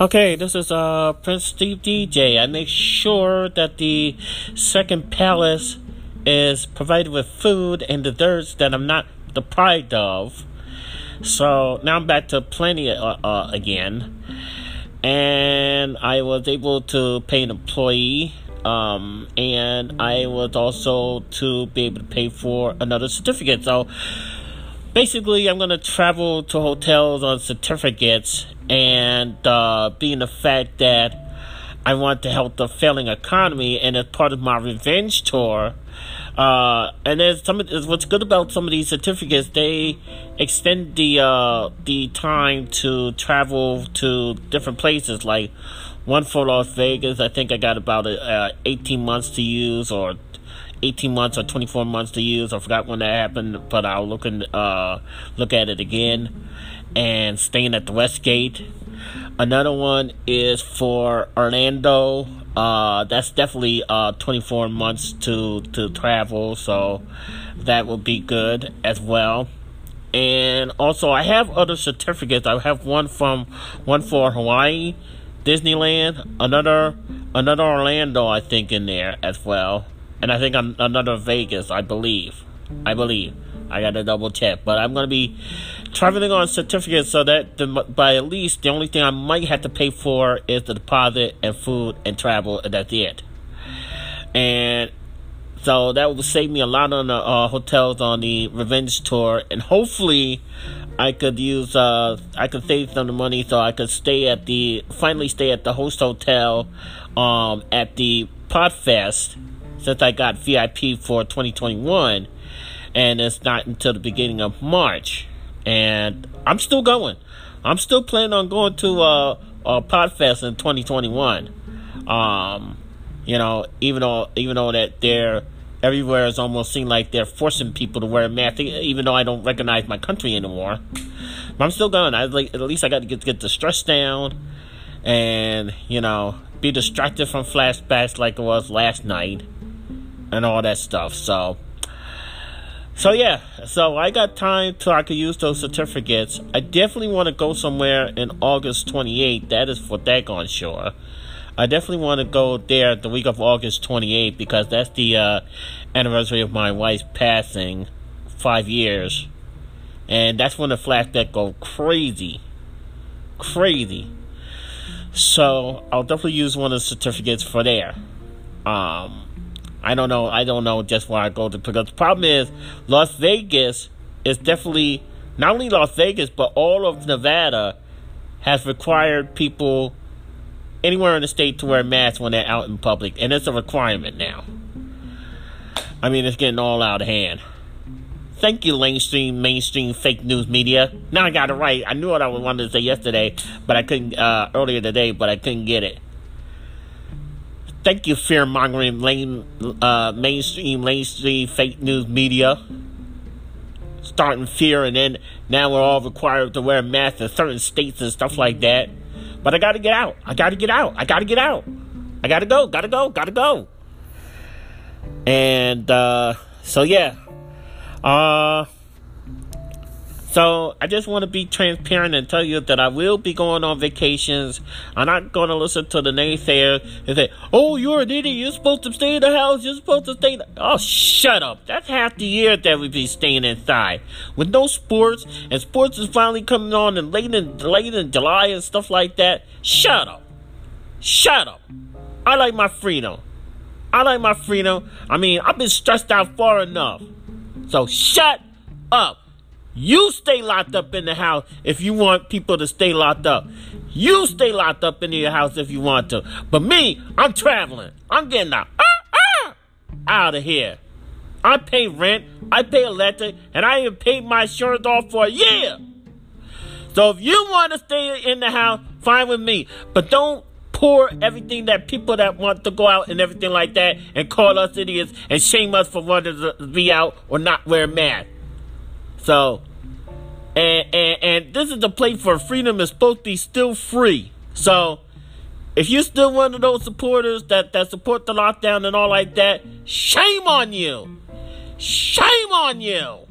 Okay, this is uh Prince Steve DJ. I make sure that the second palace is provided with food and desserts that I'm not deprived of. So now I'm back to plenty uh, uh, again, and I was able to pay an employee. Um, and I was also to be able to pay for another certificate. So basically, I'm gonna travel to hotels on certificates and uh, being the fact that I want to help the failing economy, and as part of my revenge tour, uh, and there's some of, what's good about some of these certificates, they extend the uh, the time to travel to different places. Like one for Las Vegas, I think I got about uh, 18 months to use, or 18 months or 24 months to use. I forgot when that happened, but I'll look and uh, look at it again and staying at the Westgate. Another one is for Orlando. Uh, that's definitely uh 24 months to to travel, so that would be good as well. And also, I have other certificates. I have one from one for Hawaii, Disneyland, another another Orlando, I think, in there as well, and I think I'm another Vegas, I believe. I believe. I got to double check, but I'm to be traveling on certificates so that the, by at least the only thing I might have to pay for is the deposit and food and travel, and that's it. And so that will save me a lot on the uh, hotels on the revenge tour, and hopefully I could use uh I could save some of the money so I could stay at the finally stay at the host hotel um at the Podfest since I got VIP for 2021 and it's not until the beginning of March. And I'm still going. I'm still planning on going to uh, uh Podfest in 2021. Um, you know, even though even though that they're everywhere is almost seem like they're forcing people to wear a mask, even though I don't recognize my country anymore. But I'm still going. I like at least I got to get get the stress down, and you know, be distracted from flashbacks like it was last night, and all that stuff. So. So yeah, so I got time till I could use those certificates. I definitely want to go somewhere in August 28th. That is for daggone sure. I definitely want to go there the week of August 28th because that's the uh, anniversary of my wife's passing, five years, and that's when the flashback go crazy, crazy. So I'll definitely use one of the certificates for there. Um, I don't know. I don't know just where I go to because the problem is Las Vegas is definitely not only Las Vegas but all of Nevada has required people anywhere in the state to wear masks when they're out in public, and it's a requirement now. I mean, it's getting all out of hand. Thank you, mainstream, mainstream fake news media. Now I got it right. I knew what I wanted to say yesterday, but I couldn't uh, earlier today, but I couldn't get it. Thank you, fear mongering, lame, uh, mainstream, mainstream fake news media. Starting fear, and then now we're all required to wear masks in certain states and stuff like that. But I gotta get out. I gotta get out. I gotta get out. I gotta go. Gotta go. Gotta go. And uh, so yeah. Uh, so I just want to be transparent and tell you that I will be going on vacations. I'm not going to listen to the naysayers and say, "Oh, you're an idiot. You're supposed to stay in the house. You're supposed to stay." In the-. Oh, shut up. That's half the year that we be staying inside with no sports, and sports is finally coming on in late in late in July and stuff like that. Shut up. Shut up. I like my freedom. I like my freedom. I mean, I've been stressed out far enough. So shut up. You stay locked up in the house if you want people to stay locked up. You stay locked up in your house if you want to. But me, I'm traveling. I'm getting out, ah, ah, out of here. I pay rent, I pay electric, and I even paid my insurance off for a year. So if you want to stay in the house, fine with me. But don't pour everything that people that want to go out and everything like that and call us idiots and shame us for wanting to be out or not wear masks. So and, and, and this is the place for freedom is supposed to be still free. So if you're still one of those supporters that, that support the lockdown and all like that, shame on you. Shame on you.